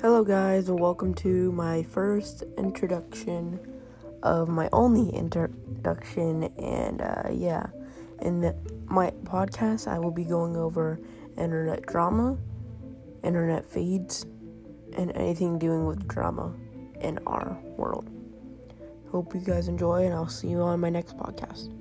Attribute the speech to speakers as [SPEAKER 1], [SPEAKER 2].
[SPEAKER 1] Hello, guys, and welcome to my first introduction of my only introduction. And uh, yeah, in the, my podcast, I will be going over internet drama, internet feeds, and anything doing with drama in our world. Hope you guys enjoy, and I'll see you on my next podcast.